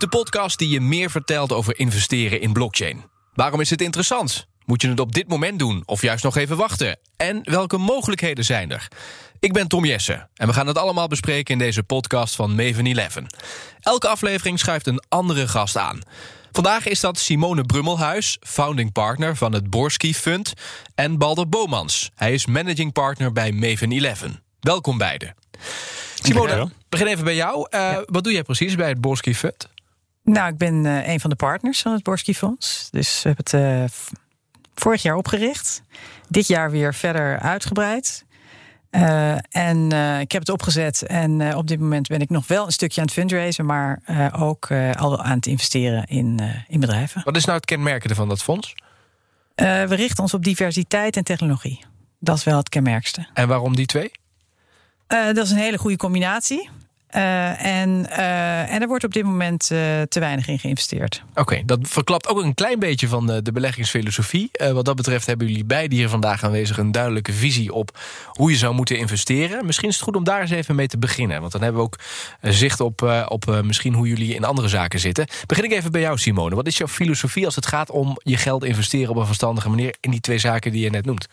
De podcast die je meer vertelt over investeren in blockchain. Waarom is het interessant? Moet je het op dit moment doen of juist nog even wachten? En welke mogelijkheden zijn er? Ik ben Tom Jessen en we gaan het allemaal bespreken in deze podcast van Maven 11. Elke aflevering schuift een andere gast aan. Vandaag is dat Simone Brummelhuis, founding partner van het Borski Fund, en Balder Bomans. Hij is managing partner bij Maven 11. Welkom beiden. Simone, begin even bij jou. Uh, Wat doe jij precies bij het Borski Fund? Nou, ik ben uh, een van de partners van het Borski Fonds. Dus we hebben het uh, vorig jaar opgericht. Dit jaar weer verder uitgebreid. Uh, en ik heb het opgezet en op dit moment ben ik nog wel een stukje aan het fundraisen, maar ook al aan het investeren in, in bedrijven. Wat is nou het kenmerkende van dat fonds? we richten ons op diversiteit en technologie. Dat is wel het kenmerkste. En waarom die twee? dat is een hele goede combinatie. Uh, en, uh, en er wordt op dit moment uh, te weinig in geïnvesteerd. Oké, dat verklapt ook een klein beetje van de, de beleggingsfilosofie. wat dat betreft hebben jullie beide hier vandaag aanwezig een duidelijke visie op hoe je zou moeten investeren. Misschien is het goed om daar eens even mee te beginnen. Want dan hebben we ook zicht op, op misschien hoe jullie in andere zaken zitten. Begin ik even bij jou, Simone. Wat is jouw filosofie als het gaat om je geld investeren op een verstandige manier in die twee zaken die je net noemt?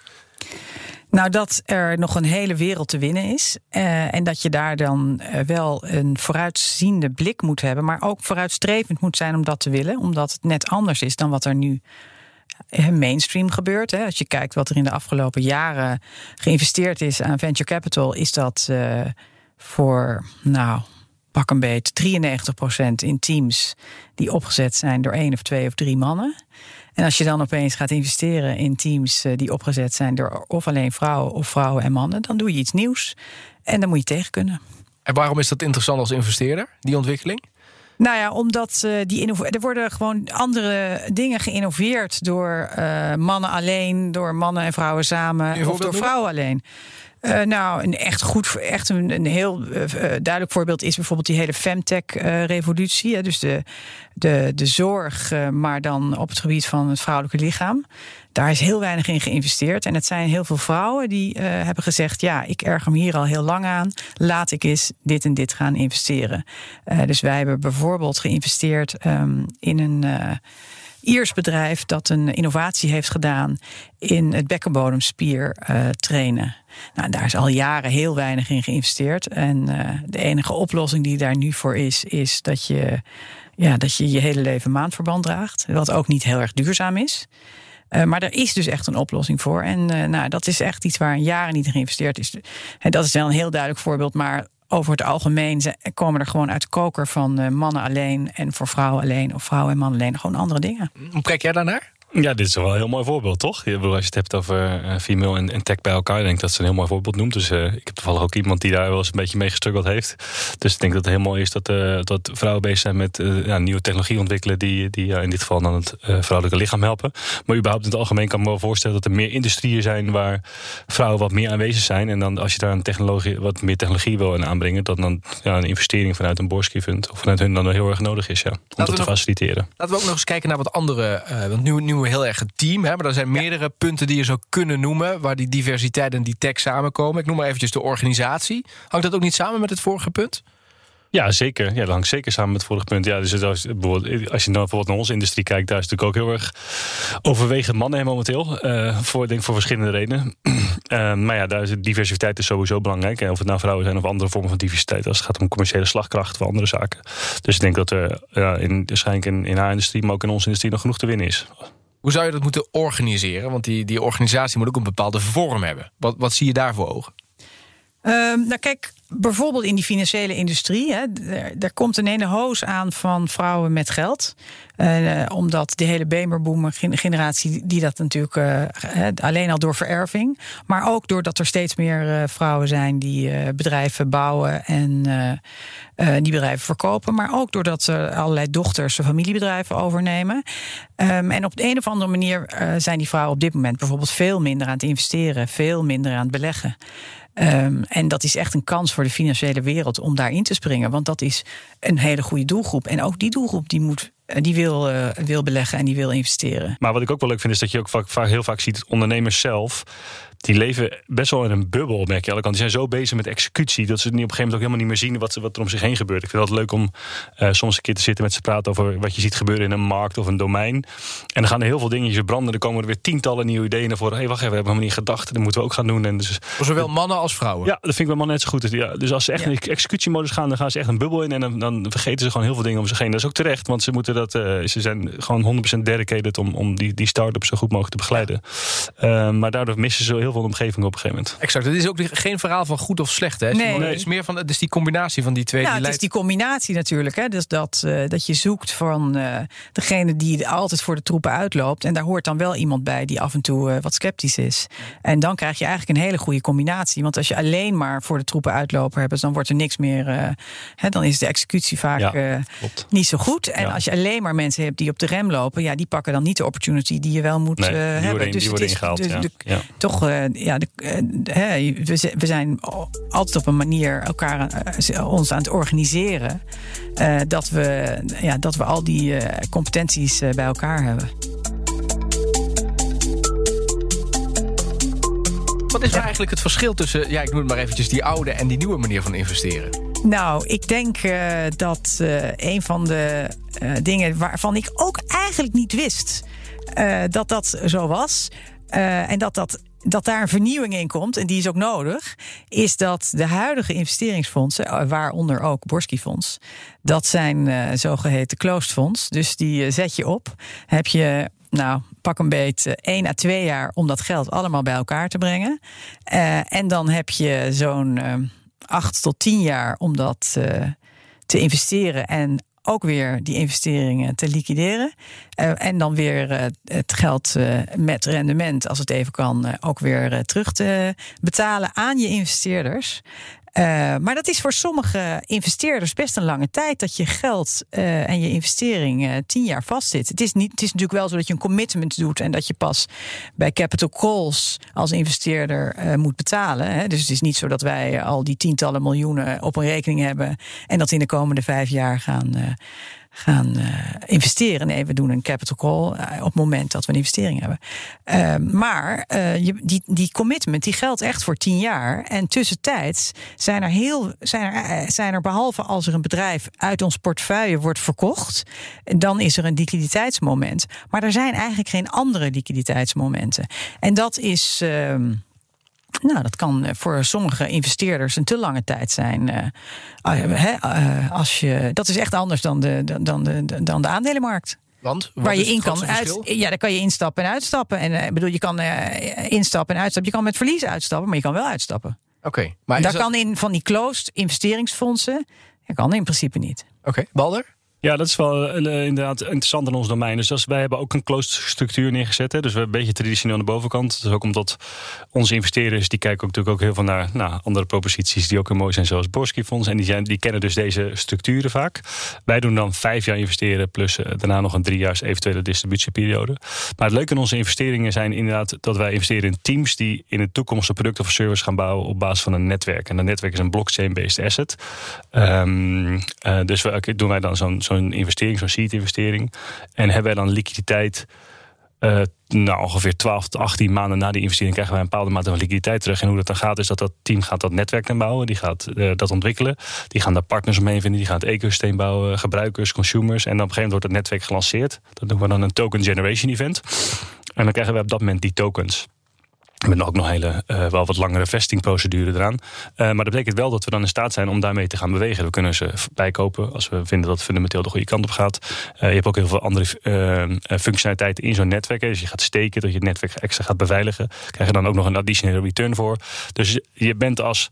Nou, dat er nog een hele wereld te winnen is. Uh, en dat je daar dan uh, wel een vooruitziende blik moet hebben. Maar ook vooruitstrevend moet zijn om dat te willen. Omdat het net anders is dan wat er nu mainstream gebeurt. Hè. Als je kijkt wat er in de afgelopen jaren geïnvesteerd is aan venture capital, is dat voor, nou, pak een beet, 93% in teams die opgezet zijn door één of twee of drie mannen. En als je dan opeens gaat investeren in teams eh, die opgezet zijn door of alleen vrouwen of vrouwen en mannen, dan doe je iets nieuws. En dan moet je tegen kunnen. En waarom is dat interessant als investeerder, die ontwikkeling? Nou ja, omdat uh, die er worden gewoon andere dingen geïnnoveerd door uh, mannen alleen, door mannen en vrouwen samen, of door vrouwen alleen. Uh, nou, een echt goed, echt een, een heel uh, duidelijk voorbeeld is bijvoorbeeld die hele femtech-revolutie. Dus de, de, de zorg, maar dan op het gebied van het vrouwelijke lichaam. Daar is heel weinig in geïnvesteerd. En het zijn heel veel vrouwen die hebben gezegd: Ja, ik erger me hier al heel lang aan. Laat ik eens dit en dit gaan investeren. dus wij hebben bijvoorbeeld geïnvesteerd um, in een. Iers bedrijf dat een innovatie heeft gedaan in het bekkenbodemspier uh, trainen. Nou, daar is al jaren heel weinig in geïnvesteerd. En uh, de enige oplossing die daar nu voor is, is dat je ja, dat je, je hele leven maandverband draagt. Wat ook niet heel erg duurzaam is. Uh, maar er is dus echt een oplossing voor. En nou, dat is echt iets waar jaren niet in geïnvesteerd is. En dat is wel een heel duidelijk voorbeeld. Maar over het algemeen komen er gewoon uit de koker van uh, mannen alleen en voor vrouwen alleen of vrouwen en mannen alleen gewoon andere dingen. Hoe kijk jij daarnaar? Ja, dit is wel een heel mooi voorbeeld, toch? Als je het hebt over uh, female en, en, tech bij elkaar, denk ik dat ze een heel mooi voorbeeld noemt. Dus uh, ik heb toevallig ook iemand die daar wel eens een beetje mee gestruggeld heeft. Dus ik denk dat het heel mooi is dat, uh, dat vrouwen bezig zijn met ja, nieuwe technologie ontwikkelen, die, die in dit geval dan het vrouwelijke lichaam helpen. Maar überhaupt in het algemeen kan ik me wel voorstellen dat er meer industrieën zijn waar vrouwen wat meer aanwezig zijn. En dan als je daar een technologie, wat meer technologie wil in aanbrengen, dat dan ja, een investering vanuit een Borski vindt, of vanuit hun dan heel erg nodig is, ja, om dat te nog, faciliteren. Laten we ook nog eens kijken naar wat andere, want nu, nu heel erg het team. Hè, maar er zijn meerdere ja. punten die je zou kunnen noemen... waar die diversiteit en die tech samenkomen. Ik noem maar eventjes de organisatie. Hangt dat ook niet samen met het vorige punt? Ja, zeker. Ja, dat hangt zeker samen met het vorige punt. Ja, dus als, bijvoorbeeld, als je dan bijvoorbeeld naar onze industrie kijkt, daar is natuurlijk ook heel erg overwegend mannen momenteel. Uh, voor, denk voor verschillende redenen. uh, maar ja, daar is diversiteit is sowieso belangrijk. En of het nou vrouwen zijn of andere vormen van diversiteit. Als het gaat om commerciële slagkracht of andere zaken. Dus ik denk dat er ja, in, waarschijnlijk in, in haar industrie, maar ook in onze industrie nog genoeg te winnen is. Hoe zou je dat moeten organiseren? Want die, die organisatie moet ook een bepaalde vorm hebben. Wat, wat zie je daar voor ogen? Um, nou kijk, bijvoorbeeld in die financiële industrie. Hè, er, komt een hele hoos aan van vrouwen met geld. Uh, omdat de hele babyboom generatie, die dat natuurlijk uh, alleen al door vererving. Maar ook doordat er steeds meer uh, vrouwen zijn die bedrijven bouwen en die bedrijven verkopen. Maar ook doordat ze allerlei dochters familiebedrijven overnemen. Um, en op de een of andere manier zijn die vrouwen op dit moment bijvoorbeeld veel minder aan het investeren, veel minder aan het beleggen. Um, en dat is echt een kans voor de financiële wereld om daarin te springen. Want dat is een hele goede doelgroep. En ook die doelgroep die moet eh, die wil, uh, wil beleggen en die wil investeren. Maar wat ik ook wel leuk vind, is dat je ook vaak, heel vaak ziet ondernemers zelf die leven best wel in een bubbel, merk je. Die zijn zo bezig met executie dat ze niet op een gegeven moment ook helemaal niet meer zien wat, wat er om zich heen gebeurt. Ik vind het leuk om uh, soms een keer te zitten met ze praten over wat je ziet gebeuren in een markt of een domein. En dan gaan er heel veel dingetjes branden. Er komen er weer tientallen nieuwe ideeën naar voren. Hé, hey, wacht even, we hebben helemaal niet gedacht. Dat moeten we ook gaan doen. En dus, Zowel mannen als vrouwen. Ja, dat vind ik bij mannen net zo goed. Ja, dus als ze echt in executiemodus gaan, dan gaan ze echt een bubbel in. En dan, dan, vergeten ze gewoon heel veel dingen om zich heen. Dat is ook terecht, want ze moeten dat. Uh, ze zijn gewoon 100% dedicated om, om die, die start-up zo goed mogelijk te begeleiden. Uh, maar daardoor missen ze heel veel de omgeving op een gegeven moment. Exact. Het is ook geen verhaal van goed of slecht. Hè? Nee. Het is meer van het is die combinatie van die twee. Ja, die het leidt... is die combinatie natuurlijk. Hè? Dus dat, uh, dat je zoekt van uh, degene die altijd voor de troepen uitloopt. En daar hoort dan wel iemand bij die af en toe uh, wat sceptisch is. En dan krijg je eigenlijk een hele goede combinatie. Want als je alleen maar voor de troepen uitlopen hebt, dan wordt er niks meer. Hè, dan is de executie vaak ja, niet zo goed. En ja. als je alleen maar mensen hebt die op de rem lopen, ja, die pakken dan niet de opportunity die je wel moet nee, hebben. Worden, dus die het worden is ingehaald, dus ja. de, ja. toch, ja, de, we, we zijn altijd op een manier elkaar ons aan het organiseren. Dat, we, ja, dat we al die competenties bij elkaar hebben. Wat is nou eigenlijk het verschil tussen, ja, ik noem het maar eventjes, die oude en die nieuwe manier van investeren? Nou, ik denk dat een van de dingen waarvan ik ook eigenlijk niet wist dat dat zo was. en dat dat dat daar een vernieuwing in komt, en die is ook nodig, is dat de huidige investeringsfondsen, waaronder ook Borski Fonds, dat zijn uh, zogeheten closed fonds. Dus die uh, zet je op. Heb je, nou, pak een beet, uh, één à twee jaar om dat geld allemaal bij elkaar te brengen. en dan heb je zo'n acht tot tien jaar om dat te investeren en ook weer die investeringen te liquideren. Uh, en dan weer uh, het geld uh, met rendement, als het even kan, ook weer terug te betalen aan je investeerders. Maar dat is voor sommige investeerders best een lange tijd dat je geld en je investering tien jaar vastzit. Het is, niet, het is natuurlijk wel zo dat je een commitment doet en dat je pas bij capital calls als investeerder moet betalen. Hè. Dus het is niet zo dat wij al die tientallen miljoenen op een rekening hebben en dat in de komende vijf jaar gaan gaan uh, investeren. Nee, we doen een capital call uh, op het moment dat we een investering hebben. Uh, maar je, die, die commitment die geldt echt voor tien jaar. En tussentijds zijn er heel zijn er, zijn er behalve als er een bedrijf uit ons portefeuille wordt verkocht, dan is er een liquiditeitsmoment. Maar er zijn eigenlijk geen andere liquiditeitsmomenten. En dat is. ehm, nou, dat kan voor sommige investeerders een te lange tijd zijn. Uh, uh, als je, dat is echt anders dan de, dan de, dan de aandelenmarkt. Want waar je in kan uit, ja, daar kan je instappen en uitstappen. En uh, bedoel, je kan instappen en uitstappen. Je kan met verlies uitstappen, maar je kan wel uitstappen. Oké, okay, maar daar dat... kan in van die closed investeringsfondsen. Dat kan in principe niet. Oké, okay. Balder? Ja, dat is wel uh, inderdaad interessant in ons domein. Dus wij hebben ook een closed structuur neergezet. Hè. Dus we hebben een beetje traditioneel aan de bovenkant. Dus ook omdat onze investeerders, die kijken ook natuurlijk ook heel veel naar nou, andere proposities die ook heel mooi zijn, zoals Borski Fonds. En die, zijn, die kennen dus deze structuren vaak. Wij doen dan vijf jaar investeren, plus uh, daarna nog een driejaars eventuele distributieperiode. Maar het leuke aan onze investeringen zijn inderdaad dat wij investeren in teams die in de toekomst een product of service gaan bouwen op basis van een netwerk. En dat netwerk is een blockchain-based asset. Uh, dus we, doen wij dan zo'n zo'n investering, zo'n seed-investering. En hebben wij dan liquiditeit. Uh, nou, ongeveer 12 tot 18 maanden na die investering krijgen wij een bepaalde mate van liquiditeit terug. En hoe dat dan gaat, is dat dat team gaat dat netwerk dan bouwen. Die gaat uh, dat ontwikkelen. Die gaan daar partners omheen vinden. Die gaan het ecosysteem bouwen. Gebruikers, consumers. En dan op een gegeven moment wordt het netwerk gelanceerd. Dat noemen we dan een token generation event. En dan krijgen we op dat moment die tokens. Met ook nog hele, uh, wel wat langere vestingprocedure eraan. Uh, maar dat betekent wel dat we dan in staat zijn om daarmee te gaan bewegen. We kunnen ze bijkopen als we vinden dat het fundamenteel de goede kant op gaat. Uh, je hebt ook heel veel andere functionaliteiten in zo'n netwerk. Dus je gaat steken, dat je het netwerk extra gaat beveiligen. Krijg je dan ook nog een additionele return voor. Dus je bent als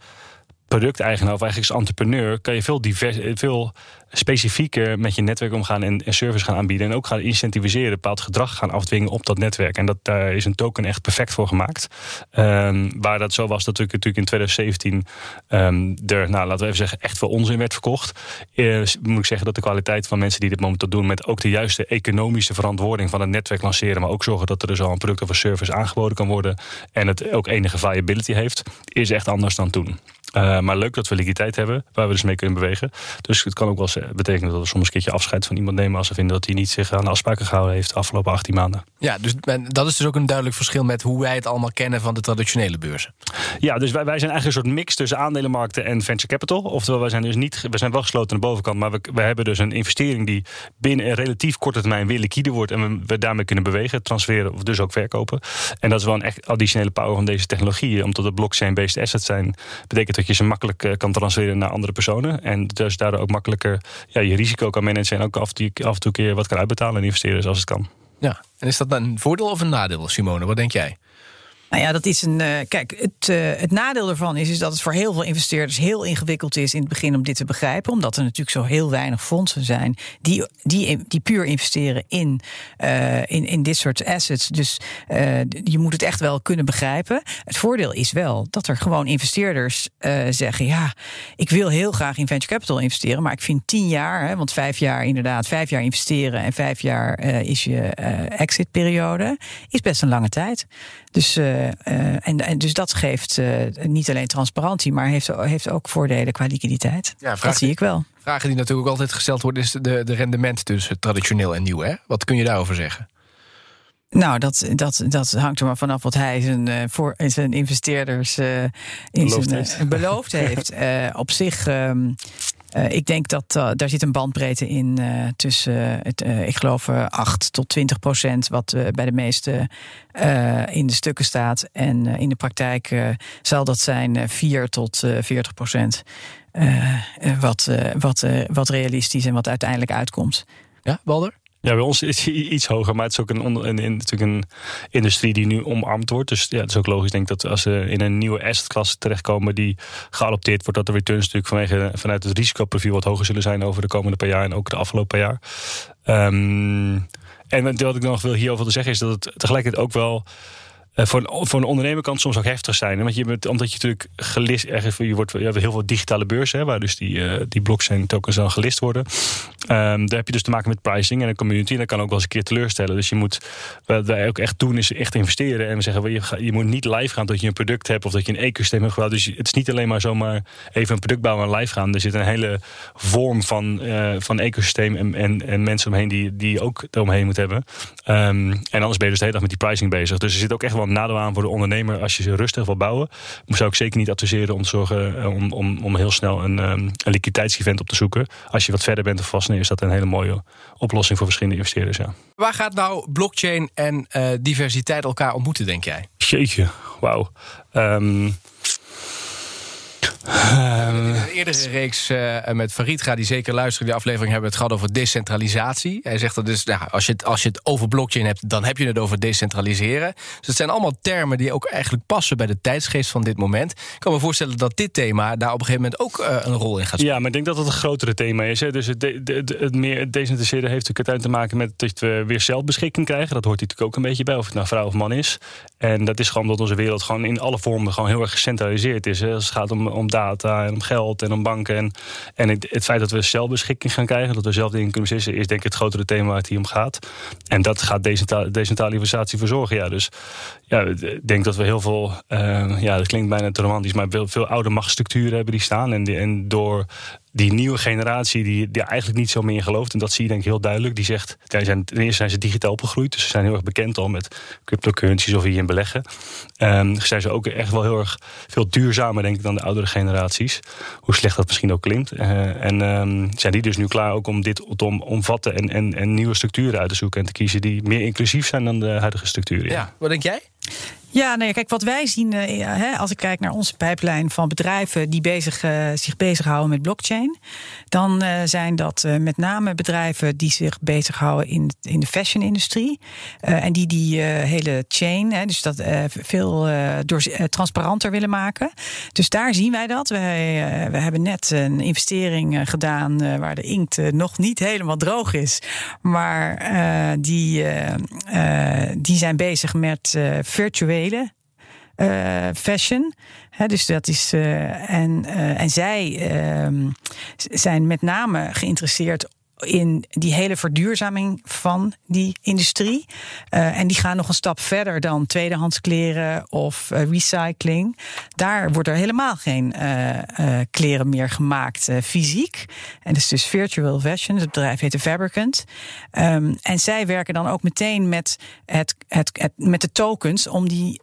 producteigenaar of eigenlijk als entrepreneur kan je veel, divers, veel specifieker met je netwerk omgaan en, en service gaan aanbieden. En ook gaan incentiviseren, bepaald gedrag gaan afdwingen op dat netwerk. En dat, daar is een token echt perfect voor gemaakt. Um, waar dat zo was dat natuurlijk in 2017 um, er, nou, laten we even zeggen, echt veel onzin werd verkocht. Uh, moet ik zeggen dat de kwaliteit van mensen die dit momenteel doen met ook de juiste economische verantwoording van het netwerk lanceren, maar ook zorgen dat er dus al een product of een service aangeboden kan worden en het ook enige viability heeft, is echt anders dan toen. Uh, maar leuk dat we liquiditeit hebben waar we dus mee kunnen bewegen. Dus het kan ook wel betekenen dat we soms een keertje afscheid van iemand nemen als ze vinden dat hij niet zich aan de afspraken gehouden heeft de afgelopen 18 maanden. Ja, dus dat is dus ook een duidelijk verschil met hoe wij het allemaal kennen van de traditionele beurzen. Ja, dus wij, wij zijn eigenlijk een soort mix tussen aandelenmarkten en venture capital. Oftewel, wij zijn dus niet, we zijn wel gesloten aan de bovenkant, maar we, we hebben dus een investering die binnen een relatief korte termijn weer liquide wordt en we, we daarmee kunnen bewegen, transfereren of dus ook verkopen. En dat is wel een echt additionele power van deze technologie. Omdat het blockchain-based assets zijn, betekent dat je ze makkelijk eh, kan transfereren naar andere personen. En dus daardoor ook makkelijker ja, je risico kan managen en ook af af en toe keer wat kan uitbetalen en investeren als het kan. Ja, en is dat dan een voordeel of een nadeel, Simone? Wat denk jij? Nou ja, dat is een. Uh, kijk, het, uh, het nadeel ervan is, is dat het voor heel veel investeerders heel ingewikkeld is in het begin om dit te begrijpen. Omdat er natuurlijk zo heel weinig fondsen zijn die, die, die puur investeren in, uh, in, in dit soort assets. Dus je moet het echt wel kunnen begrijpen. Het voordeel is wel dat er gewoon investeerders zeggen: ja, ik wil heel graag in venture capital investeren, maar ik vind tien jaar, hè, want vijf jaar inderdaad, vijf jaar investeren en vijf jaar is je exitperiode, is best een lange tijd. Dus en, en, dus dat geeft uh, niet alleen transparantie, maar heeft, heeft ook voordelen qua liquiditeit. Ja, dat zie ik wel. Vragen die natuurlijk ook altijd gesteld worden, is de, de rendement tussen traditioneel en nieuw. Hè? Wat kun je daarover zeggen? Nou, dat, dat, dat hangt er maar vanaf wat hij zijn, uh, voor, zijn investeerders uh, in beloofd zijn, heeft. beloofd heeft. op zich um, uh, ik denk dat uh, daar zit een bandbreedte in uh, tussen, het, ik geloof, 8 tot 20 procent, wat bij de meeste in de stukken staat. En in de praktijk zal dat zijn 4 tot 40 procent. wat, wat, wat realistisch en wat uiteindelijk uitkomt. Ja, Walder? Ja, bij ons is hij iets hoger, maar het is ook een, een, natuurlijk een industrie die nu omarmd wordt. Dus ja, het is ook logisch, denk ik, dat als ze in een nieuwe assetklasse terechtkomen die geadopteerd wordt, dat de returns natuurlijk vanwege, vanuit het risicoprofiel wat hoger zullen zijn over de komende paar jaar en ook de afgelopen jaar. Um, en wat ik nog wil hierover te zeggen is dat het tegelijkertijd ook wel voor, een, voor een ondernemer kan het soms ook heftig zijn. Want je omdat je natuurlijk gelist, je, wordt, je hebt heel veel digitale beurzen, hè, waar dus die, uh, die blockchain tokens dan gelist worden. Um, daar heb je dus te maken met pricing en een community. En dat kan ook wel eens een keer teleurstellen. Dus je moet, wat wij ook echt doen, is echt investeren. En we zeggen, je, je moet niet live gaan tot je een product hebt of dat je een ecosysteem hebt gebouwd. Dus het is niet alleen maar zomaar even een product bouwen en live gaan. Er zit een hele vorm van, uh, van ecosysteem en, en, en mensen omheen die, die ook eromheen moet hebben. Um, en anders ben je dus de hele dag met die pricing bezig. Dus er zit ook echt wel een nadeel aan voor de ondernemer als je ze rustig wil bouwen. Zou ik zeker niet adviseren om te zorgen eh, om, om, om heel snel een, um, een liquiditeitsevent op te zoeken. Als je wat verder bent of vast, is dat een hele mooie oplossing voor verschillende investeerders. Ja. Waar gaat nou blockchain en uh, diversiteit elkaar ontmoeten, denk jij? Jeetje, wauw. Um, Um, in een eerdere reeks uh, met Farid ga die zeker luisteren, die aflevering hebben we het gehad over decentralisatie. Hij zegt dat dus, nou, als, je het, als je het over blockchain hebt, dan heb je het over decentraliseren. Dus het zijn allemaal termen die ook eigenlijk passen bij de tijdsgeest van dit moment. Ik kan me voorstellen dat dit thema daar op een gegeven moment ook uh, een rol in gaat spelen. Ja, maar ik denk dat het een grotere thema is. Hè. Dus het, de, de, het meer decentraliseren heeft natuurlijk uiteindelijk te maken met dat we weer zelfbeschikking krijgen. Dat hoort natuurlijk ook een beetje bij, of het nou vrouw of man is. En dat is gewoon omdat onze wereld gewoon in alle vormen gewoon heel erg gecentraliseerd is. Hè. Als het gaat om, om data en om geld en om banken. En, en het, het, feit dat we zelfbeschikking gaan krijgen, dat we zelf dingen kunnen beslissen, is denk ik het grotere thema waar het hier om gaat. En dat gaat decentralisatie voor zorgen. Ja. Dus ja, ik denk dat we heel veel, uh, ja, dat klinkt bijna te romantisch, maar veel, veel oude machtsstructuren hebben die staan. En, die, en door die nieuwe generatie die, die eigenlijk niet zo meer in gelooft. En dat zie je denk ik heel duidelijk. Die zegt, ten eerste zijn ze digitaal opgegroeid. Dus ze zijn heel erg bekend al met cryptocurrencies of in beleggen. Um, zijn ze ook echt wel heel erg veel duurzamer denk ik dan de oudere generaties. Hoe slecht dat misschien ook klinkt. Uh, en um, zijn die dus nu klaar ook om dit te omvatten en, en, en nieuwe structuren uit te zoeken en te kiezen die meer inclusief zijn dan de huidige structuren. Ja, wat denk jij? Ja, nee, kijk, wat wij zien, uh, hè, als ik kijk naar onze pijplijn van bedrijven die bezig, uh, zich bezighouden met blockchain, dan uh, zijn dat met name bedrijven die zich bezighouden in, in de fashion-industrie. en die die hele chain, hè, dus dat veel door, transparanter willen maken. Dus daar zien wij dat. Wij, we hebben net een investering gedaan waar de inkt nog niet helemaal droog is. Maar die, die zijn bezig met uh, fashion. dus dat is. Uh, en, uh, en zij ehm, zijn met name geïnteresseerd in die hele verduurzaming van die industrie. Uh, en die gaan nog een stap verder dan tweedehands kleren of uh, recycling. Daar wordt er helemaal geen uh, kleren meer gemaakt fysiek. En dat is dus virtual fashion. Het bedrijf heet Fabricant. Um, en zij werken dan ook meteen met, het, het met de tokens om die,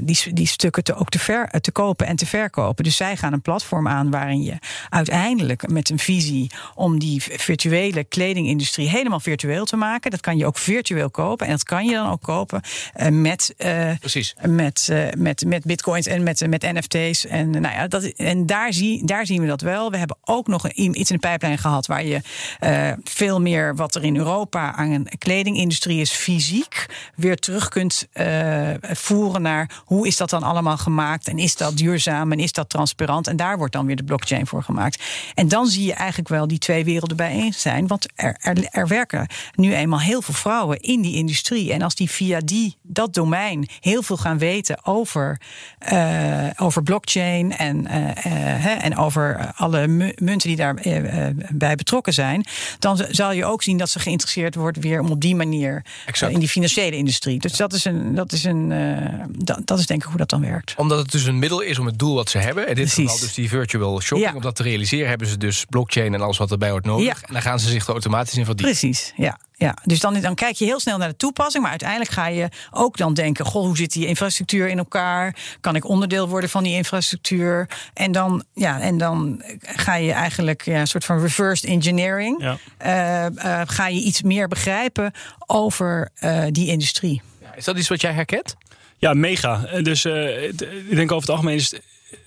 die, die stukken te, ook te, ver, te kopen en te verkopen. Dus zij gaan een platform aan waarin je uiteindelijk met een visie om die virtuele kledingindustrie helemaal virtueel te maken. Dat kan je ook virtueel kopen. En dat kan je dan ook kopen uh, met, uh, Precies. Met, uh, met, met bitcoins en met, met NFT's. En, nou ja, dat, en daar, zie, daar zien we dat wel. We hebben ook nog een, iets in de pijplijn gehad waar je veel meer wat er in Europa aan een kledingindustrie is fysiek weer terug kunt voeren naar hoe is dat dan allemaal gemaakt en is dat duurzaam en is dat transparant. En daar wordt dan weer de blockchain voor gemaakt. En dan zie je eigenlijk wel die twee werelden bijeen zijn. Want er, er, er, werken nu eenmaal heel veel vrouwen in die industrie. En als die via die, dat domein heel veel gaan weten over, uh, over blockchain en, uh, en over alle munten die daarbij bij betrokken zijn, dan zal je ook zien dat ze geïnteresseerd worden weer om op die manier in die financiële industrie. Dus dat is een, dat is een dat, dat is denk ik hoe dat dan werkt. Omdat het dus een middel is om het doel wat ze hebben. En dit Precies. geval dus die virtual shopping. Ja. Om dat te realiseren hebben ze dus blockchain en alles wat erbij hoort nodig. Ja. En dan gaan ze zich er automatisch in verdiepen. Precies, ja. Ja, dus dan, dan kijk je heel snel naar de toepassing. Maar uiteindelijk ga je ook dan denken: goh, hoe zit die infrastructuur in elkaar? Kan ik onderdeel worden van die infrastructuur? En dan, ja, en dan ga je eigenlijk ja, een soort van reverse engineering. Ja. Uh, uh, ga je iets meer begrijpen over uh, die industrie. Ja, is dat iets wat jij herkent? Ja, mega. Dus ik denk over het algemeen is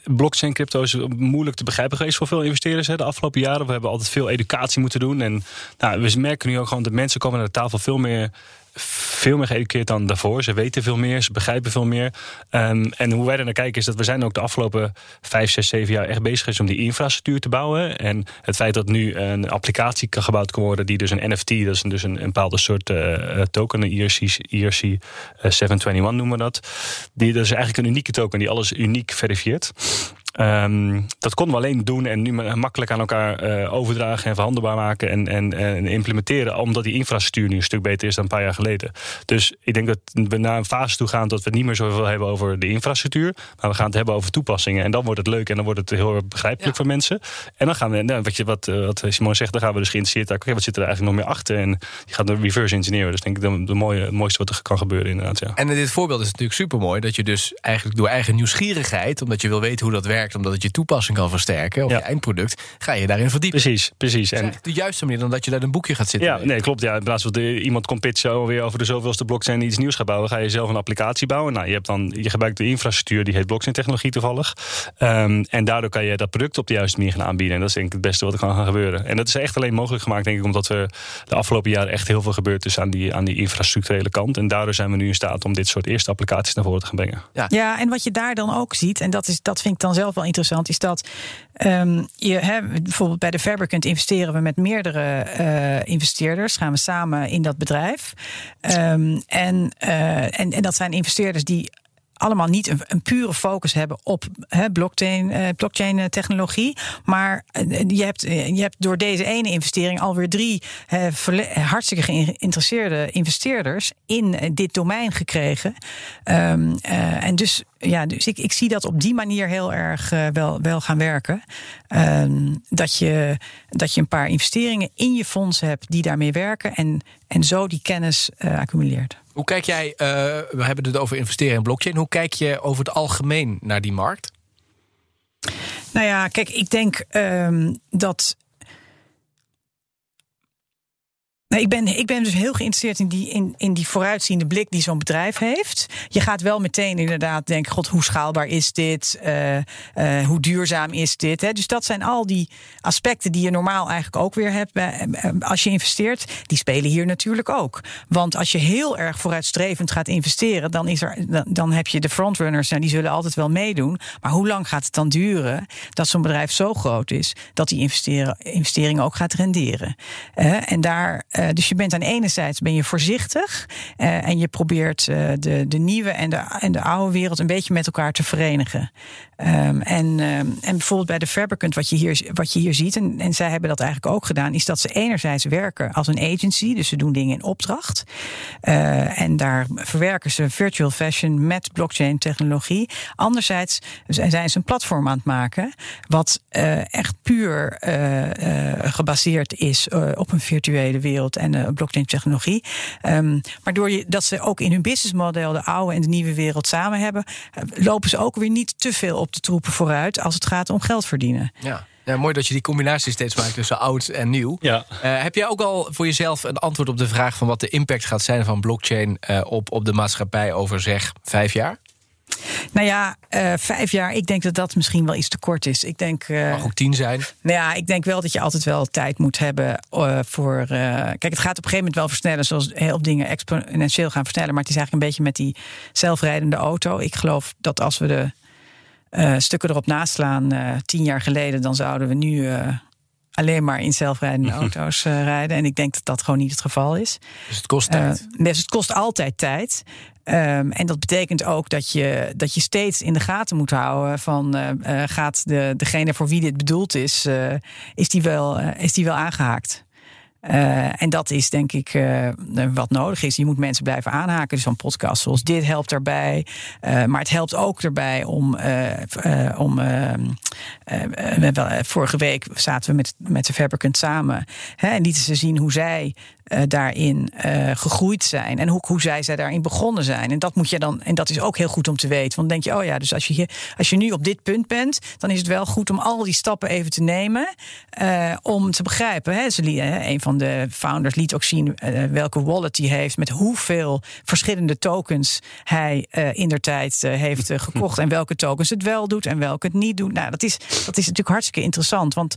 blockchain crypto is moeilijk te begrijpen geweest voor veel investeerders hè, de afgelopen jaren. We hebben altijd veel educatie moeten doen. En nou, we merken nu ook gewoon dat mensen komen naar de tafel veel meer veel meer geëduceerd dan daarvoor. Ze weten veel meer, ze begrijpen veel meer. Um, en hoe wij er naar kijken is dat we zijn ook de afgelopen vijf, zes, zeven jaar echt bezig is om die infrastructuur te bouwen. En het feit dat nu een applicatie kan gebouwd kan worden die dus een NFT, dat is dus een, een bepaalde soort uh, token, een ERC, ERC uh, 721 noemen we dat. Die, dat is eigenlijk een unieke token die alles uniek verifieert. Um, dat konden we alleen doen en nu makkelijk aan elkaar uh, overdragen en verhandelbaar maken en, en, en, implementeren, omdat die infrastructuur nu een stuk beter is dan een paar jaar geleden. Dus ik denk dat we naar een fase toe gaan dat we het niet meer zoveel hebben over de infrastructuur, maar we gaan het hebben over toepassingen. En dan wordt het leuk en dan wordt het heel begrijpelijk ja. voor mensen. En dan gaan we, nou, wat, je, wat, eh, wat Simon zegt, dan gaan we dus geïnteresseerd kijken, wat zit er eigenlijk nog meer achter? En je gaat de reverse engineeren. Dus denk ik de, de mooie, het mooiste wat er kan gebeuren inderdaad. Ja. En dit voorbeeld is natuurlijk super mooi, dat je dus eigenlijk door eigen nieuwsgierigheid, omdat je wil weten hoe dat werkt, omdat het je toepassing kan versterken, of je eindproduct, ga je daarin verdiepen. Precies, precies. En de juiste manier dan dat je daar een boekje gaat zitten. Ja, nee, klopt. Ja, in plaats van de, iemand komt pitchen weer over de zoveelste blockchain iets nieuws gaat bouwen, ga je zelf een applicatie bouwen. Nou, je hebt dan je gebruikt de infrastructuur die heet blockchain technologie toevallig. Um, en daardoor kan je dat product op de juiste manier gaan aanbieden. En dat is denk ik het beste wat er kan gaan gebeuren. En dat is echt alleen mogelijk gemaakt, denk ik, omdat we de afgelopen jaren echt heel veel gebeurd is aan die, aan die infrastructurele kant. En daardoor zijn we nu in staat om dit soort eerste applicaties naar voren te gaan brengen. Ja, ja en wat je daar dan ook ziet, en dat, is, dat vind ik dan zelf wel interessant, is dat Um, je, bijvoorbeeld bij de Fabricant investeren we met meerdere uh, investeerders. Gaan we samen in dat bedrijf. Um, en, uh, en, en dat zijn investeerders die allemaal niet een, een, pure focus hebben op blockchain, uh, blockchain eh, technologie. Maar je, hebt, je hebt door deze ene investering alweer drie hartstikke geïnteresseerde investeerders in dit domein gekregen. Um, en dus, ja, dus ik, ik zie dat op die manier heel erg wel, wel gaan werken. Um, dat, je, dat je een paar investeringen in je fonds hebt die daarmee werken en, en zo die kennis accumuleert. Hoe kijk jij, uh, we hebben het over investeren in blockchain. Hoe kijk je over het algemeen naar die markt? Nou ja, kijk, ik denk um, dat ik, ben, ik ben dus heel geïnteresseerd in die, in, in die vooruitziende blik die zo'n bedrijf heeft. Je gaat wel meteen inderdaad denken: God, hoe schaalbaar is dit? Uh, uh, hoe duurzaam is dit? Hè? Dus dat zijn al die aspecten die je normaal eigenlijk ook weer hebt eh, als je investeert. Die spelen hier natuurlijk ook. Want als je heel erg vooruitstrevend gaat investeren, dan, is er, dan, dan heb je de frontrunners en die zullen altijd wel meedoen. Maar hoe lang gaat het dan duren dat zo'n bedrijf zo groot is dat die investering ook gaat renderen? En daar. Uh, dus je bent aan de ene zijde ben je voorzichtig uh, en je probeert uh, de, de nieuwe en de, en de oude wereld een beetje met elkaar te verenigen. Ehm, en, ehm, en bijvoorbeeld bij de Fabricant, wat je hier, wat je hier ziet, en, en zij hebben dat eigenlijk ook gedaan, is dat ze enerzijds werken als een agency, dus ze doen dingen in opdracht. Uh, en daar verwerken ze virtual fashion met blockchain technologie. Anderzijds zijn ze een platform aan het maken, wat uh, echt puur uh, gebaseerd is op een virtuele wereld en blockchain technologie. Um, waardoor je, dat ze ook in hun businessmodel de oude en de nieuwe wereld samen hebben, lopen ze ook weer niet te veel op de troepen vooruit als het gaat om geld verdienen. Ja. Ja, mooi dat je die combinatie steeds maakt tussen oud en nieuw. Ja. Uh, heb jij ook al voor jezelf een antwoord op de vraag van wat de impact gaat zijn van blockchain uh, op, op de maatschappij over zeg vijf jaar? Nou ja, uh, vijf jaar. Ik denk dat dat misschien wel iets te kort is. Ik denk. Uh, Mag ook tien zijn. Nou ja, ik denk wel dat je altijd wel tijd moet hebben uh, voor. kijk, het gaat op een gegeven moment wel versnellen, zoals heel dingen exponentieel gaan versnellen. Maar het is eigenlijk een beetje met die zelfrijdende auto. Ik geloof dat als we de uh, stukken erop naslaan uh, tien jaar geleden, dan zouden we nu uh, alleen maar in zelfrijdende auto's rijden. En ik denk dat dat gewoon niet het geval is. Dus het kost tijd. dus het kost altijd tijd. Um, en dat betekent ook dat je, dat je steeds in de gaten moet houden van gaat de, degene voor wie dit bedoeld is, is, die wel, is die wel aangehaakt. Uh, en dat is denk ik uh, wat nodig is. Je moet mensen blijven aanhaken. Dus zo'n podcast zoals dit helpt daarbij. Uh, maar het helpt ook erbij om. om vorige week zaten we met, met de Fabricant samen. Hè, en lieten ze zien hoe zij daarin gegroeid zijn. En hoe, hoe zij, zij daarin begonnen zijn. En dat moet je dan. En dat is ook heel goed om te weten. Want dan denk je, oh ja, dus als je, als je nu op dit punt bent, dan is het wel goed om al die stappen even te nemen. Om te begrijpen. Hè, ze, een van de founders liet ook zien welke wallet hij heeft. Met hoeveel verschillende tokens hij in der tijd heeft gekocht. En welke tokens het wel doet en welke het niet doet. Nou, dat is, dat is natuurlijk hartstikke interessant. Want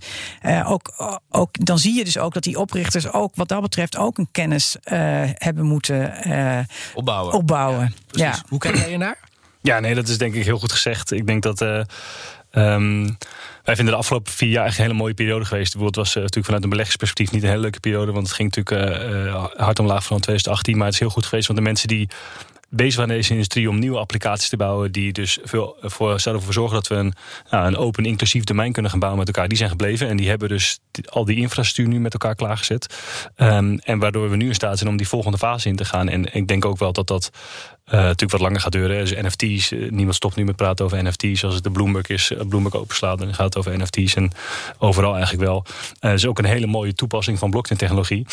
ook, ook, dan zie je dus ook dat die oprichters ook wat dat betreft ook een kennis uh, hebben moeten uh, opbouwen. opbouwen. Ja, ja. Hoe kijk jij naar? Ja, nee, dat is denk ik heel goed gezegd. Ik denk dat. Uh, um, wij vinden de afgelopen vier jaar echt een hele mooie periode geweest. Het was natuurlijk vanuit een beleggersperspectief niet een hele leuke periode. Want het ging natuurlijk hard omlaag van 2018. Maar het is heel goed geweest. Want de mensen die bezig waren in deze industrie om nieuwe applicaties te bouwen. die dus veel voor, zouden ervoor zorgen dat we een, nou, een open, inclusief domein kunnen gaan bouwen met elkaar. Die zijn gebleven en die hebben dus al die infrastructuur nu met elkaar klaargezet. Um, en waardoor we nu in staat zijn om die volgende fase in te gaan. En ik denk ook wel dat dat natuurlijk wat langer gaat duren. Dus NFT's, uh, niemand stopt nu met praten over NFT's. Als het de Bloomberg is, uh, Bloomberg openslaat, dan gaat het over NFT's. En overal eigenlijk wel. Het is ook een hele mooie toepassing van blockchain technologie.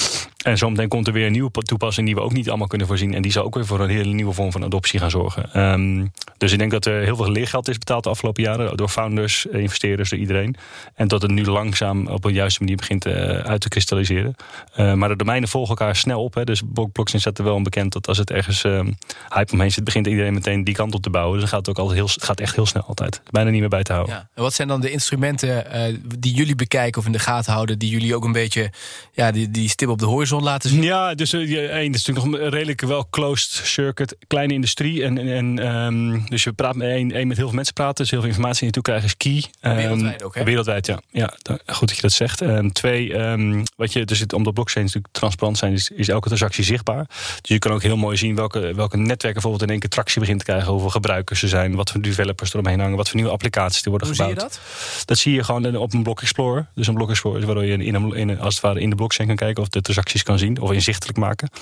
En zometeen komt er weer een nieuwe toepassing die we ook niet allemaal kunnen voorzien. En die zal ook weer voor een hele nieuwe vorm van adoptie gaan zorgen. Um, dus ik denk dat er heel veel leergeld is betaald de afgelopen jaren. Door founders, investeerders, door iedereen. En dat het nu langzaam op een juiste manier begint uit te kristalliseren. maar de domeinen volgen elkaar snel op. Hè. Dus blockchain zet er wel een bekend dat als het ergens um, hype omheen zit, begint iedereen meteen die kant op te bouwen. Dus dan gaat het ook altijd heel, het gaat echt heel snel altijd. Bijna niet meer bij te houden. Ja. En wat zijn dan de instrumenten uh, die jullie bekijken of in de gaten houden, die jullie ook een beetje ja, die, die stip op de horizon laten zien? Ja, dus uh, één, dat is natuurlijk nog een redelijk wel closed circuit, kleine industrie. En, en um, dus je praat met één, één met heel veel mensen praten, dus heel veel informatie die je toe krijgt is key. Um, wereldwijd ook, hè? Wereldwijd, ja. ja. Goed dat je dat zegt. En twee, um, wat je, dus omdat blockchains natuurlijk transparant zijn, is, is elke transactie zichtbaar. Dus je kan ook heel mooi zien welke, welke netwerken bijvoorbeeld in één keer tractie begint te krijgen, hoeveel gebruikers er zijn, wat voor developers er omheen hangen, wat voor nieuwe applicaties er worden Hoe gebouwd. Zie je dat? dat zie je gewoon op een Block Explorer. Dus een Block Explorer is waardoor je in een, in een, als het ware in de blockchain kan kijken of de transacties kan zien of inzichtelijk maken. Dus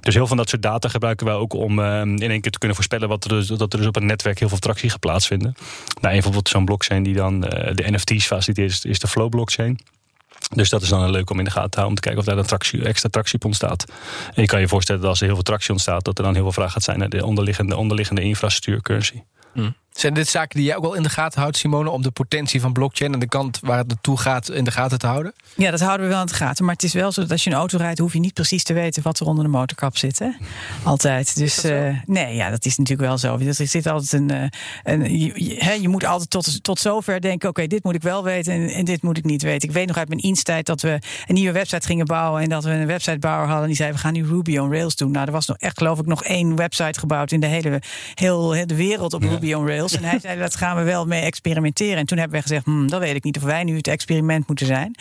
heel veel van dat soort data gebruiken wij ook om uh, in één keer te kunnen voorspellen wat er dus, dat er dus op een netwerk heel veel tractie gaat plaatsvinden. Nou, bijvoorbeeld zo'n blockchain die dan uh, de NFT's faciliteert, is, is de Flow blockchain. Dus dat is dan leuk om in de gaten te houden. Om te kijken of daar een tractie, extra tractie op ontstaat. En je kan je voorstellen dat als er heel veel tractie ontstaat. dat er dan heel veel vraag gaat zijn naar de onderliggende, onderliggende infrastructuur currency. Hmm. Zijn dit zaken die jij ook wel in de gaten houdt, Simone, om de potentie van blockchain en de kant waar het naartoe gaat in de gaten te houden? Ja, dat houden we wel in de gaten. Maar het is wel zo dat als je een auto rijdt, hoef je niet precies te weten wat er onder de motorkap zit. Hè? Altijd. Dus uh, nee, ja, dat is natuurlijk wel zo. Er zit altijd een. Uh, een je, je, je, moet altijd tot, tot zover denken: oké, okay, dit moet ik wel weten en, en, dit moet ik niet weten. Ik weet nog uit mijn instart dat we een nieuwe website gingen bouwen en dat we een websitebouwer hadden die zei: we gaan nu Ruby on Rails doen. Nou, er was nog echt, geloof ik, nog één website gebouwd in de hele heel, de wereld op ja. Ruby on Rails. En hij zei, dat gaan we wel mee experimenteren. En toen hebben we gezegd, hm, dat weet ik niet of wij nu het experiment moeten zijn.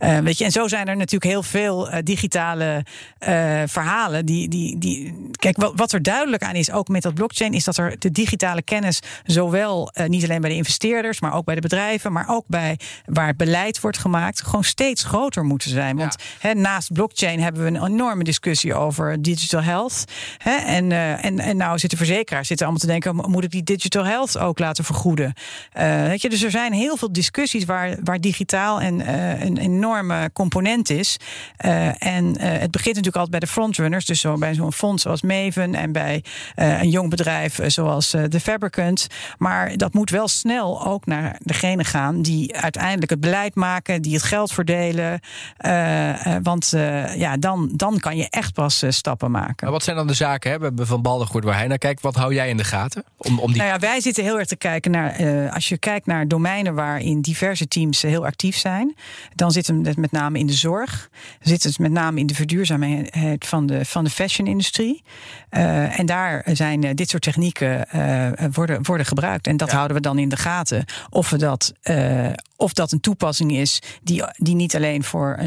Uh, weet je, en zo zijn er natuurlijk heel veel uh, digitale uh, verhalen. Die, die, die, kijk, wat, wat er duidelijk aan is, ook met dat blockchain, is dat er de digitale kennis zowel niet alleen bij de investeerders, maar ook bij de bedrijven, maar ook bij waar het beleid wordt gemaakt, gewoon steeds groter moeten zijn. Want ja. he, naast blockchain hebben we een enorme discussie over digital health. He, en, en, en nou zitten verzekeraars zitten allemaal te denken, moet ik die digital health ook laten vergoeden? weet je, dus er zijn heel veel discussies waar, waar digitaal en een enorme component is. Uh, en uh, het begint natuurlijk altijd bij de frontrunners. Dus zo bij zo'n fonds zoals Maven en bij uh, een jong bedrijf zoals de Fabricant. Maar dat moet wel snel ook naar degene gaan die uiteindelijk het beleid maken, die het geld verdelen. want ja, dan, dan kan je echt pas stappen maken. Maar wat zijn dan de zaken? Hè? We hebben van Baldergoed waar hij naar kijkt. Wat hou jij in de gaten? Om, om die... Nou ja, wij zitten heel erg te kijken naar. als je kijkt naar domeinen waarin diverse teams heel actief zijn, dan zitten we met name in de zorg. Zit het met name in de verduurzaamheid van de, van de fashion-industrie. Uh, en daar zijn uh, dit soort technieken worden, worden gebruikt. En dat ja. houden we dan in de gaten. Of, we dat, of dat een toepassing is die, die niet alleen voor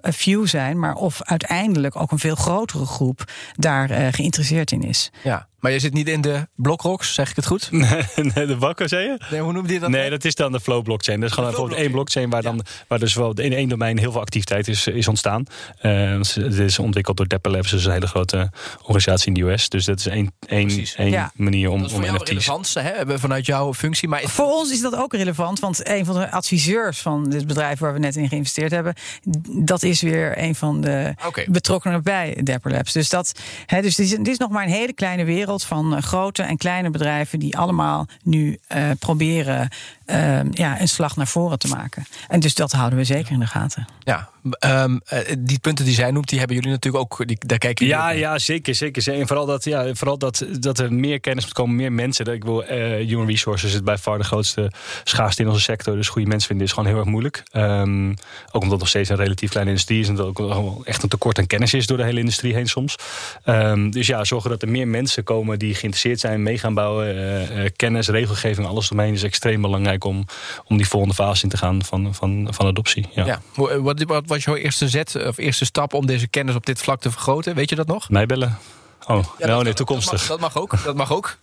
een few zijn, maar of uiteindelijk ook een veel grotere groep daar geïnteresseerd in is. Ja. Maar je zit niet in de blockrocks, zeg ik het goed? Nee, de bakken, zei je? Nee, hoe noemde je dat? Nee, dat is dan de flow blockchain. Dat is gewoon bijvoorbeeld één blockchain waar, dan, waar dus wel in één domein heel veel activiteit is, is ontstaan. Uh, het is ontwikkeld door Dapper Labs, dus een hele grote organisatie in de US. Dus dat is één, één, één ja. manier om, dat is voor om jou NFT's. relevant, hè, vanuit jouw functie. Maar voor ons is dat ook relevant, want een van de adviseurs van dit bedrijf waar we net in geïnvesteerd hebben, dat is weer een van de okay. betrokkenen bij Dapper Labs. Dus, dat, hè, dus dit, is, dit is nog maar een hele kleine wereld van uh, grote en kleine bedrijven die allemaal nu uh, proberen uh, ja, een slag naar voren te maken. En dus dat houden we zeker in de gaten. Ja, um, uh, die punten die zij noemt, die hebben jullie natuurlijk ook. Die, daar kijken jullie ja, ja, zeker, zeker. En vooral dat, ja, vooral dat, dat er meer kennis moet komen, meer mensen. Dat ik wil, human resources is bij far de grootste schaarste in onze sector. Dus goede mensen vinden is gewoon heel erg moeilijk. Um, ook omdat het nog steeds een relatief kleine industrie is en dat ook echt een tekort aan kennis is door de hele industrie heen soms. Um, dus ja, zorgen dat er meer mensen komen die geïnteresseerd zijn, mee gaan bouwen. Uh, uh, kennis, regelgeving, alles omheen is extreem belangrijk om, om die volgende fase in te gaan van, van, van adoptie. Ja. ja. Wat, wat was jouw eerste zet of eerste stap om deze kennis op dit vlak te vergroten? Weet je dat nog? Mij bellen. Oh, ja, nou, nee, toekomstig. Dat mag, dat mag ook. Dat mag ook.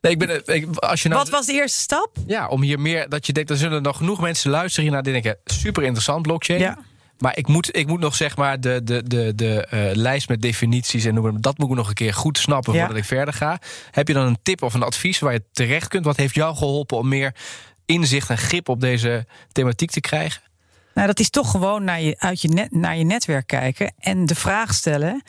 Nee, ik ben, ik, als je nou, Wat was de eerste stap? Ja, om hier meer dat je denkt, er zullen nog genoeg mensen luisteren hiernaar. Die denken, super interessant blockchain. Ja. Maar ik moet, ik moet nog zeg maar de, de, de, de uh, lijst met definities en. Dat moet ik nog een keer goed snappen Ja. voordat ik verder ga. Heb je dan een tip of een advies waar je terecht kunt? Wat heeft jou geholpen om meer inzicht en grip op deze thematiek te krijgen? Nou, dat is toch gewoon naar je, uit je net, naar je netwerk kijken en de vraag stellen.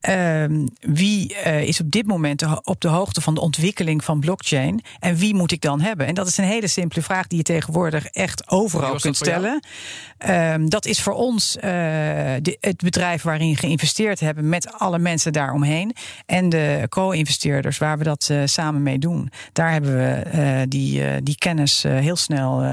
Ehm, wie eh, is op dit moment op de hoogte van de ontwikkeling van blockchain? En wie moet ik dan hebben? En dat is een hele simpele vraag die je tegenwoordig echt overal kunt stellen. Ehm, dat is voor ons eh, de- het bedrijf waarin we geïnvesteerd hebben met alle mensen daaromheen. En de co-investeerders waar we dat eh, samen mee doen. Daar hebben we die, die kennis heel snel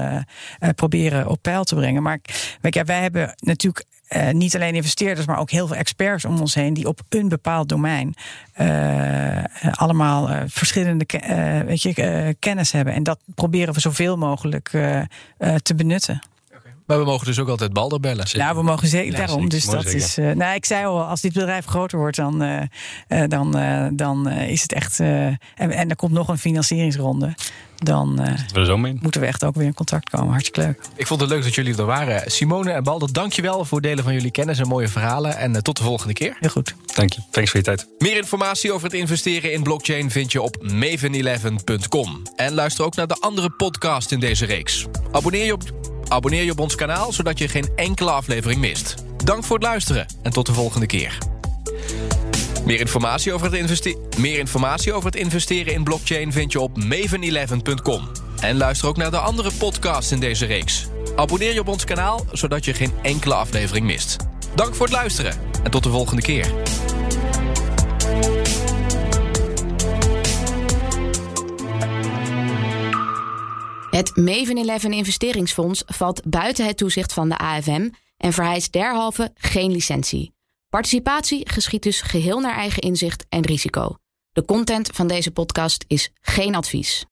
proberen op peil te brengen. Maar je, wij hebben natuurlijk eh, niet alleen investeerders, maar ook heel veel experts om ons heen die op een bepaald domein eh, allemaal eh, verschillende weet je, kennis hebben. En dat proberen we zoveel mogelijk te benutten. Maar we mogen dus ook altijd Balder bellen. Nou, we mogen zeker Ja, daarom. zeker. Dus Mooi dat zeker. is. eh, nou, ik zei al, als dit bedrijf groter wordt, dan, eh, eh, dan, eh, dan eh, is het echt. eh, en, en er komt nog een financieringsronde. Dan We moeten we echt ook weer in contact komen. Hartstikke leuk. Ik vond het leuk dat jullie er waren. Simone en Balder, dankjewel voor het delen van jullie kennis en mooie verhalen. En tot de volgende keer. Heel goed. Dank je. Thanks voor je tijd. Meer informatie over het investeren in blockchain vind je op maven11.com. En luister ook naar de andere podcast in deze reeks. Abonneer je op, abonneer je op ons kanaal, zodat je geen enkele aflevering mist. Dank voor het luisteren en tot de volgende keer. Meer informatie over het, meer informatie over het investeren in blockchain vind je op maven11.com. En luister ook naar de andere podcasts in deze reeks. Abonneer je op ons kanaal, zodat je geen enkele aflevering mist. Dank voor het luisteren en tot de volgende keer. Het Maven 11 investeringsfonds valt buiten het toezicht van de AFM en vereist derhalve geen licentie. Participatie geschiet dus geheel naar eigen inzicht en risico. De content van deze podcast is geen advies.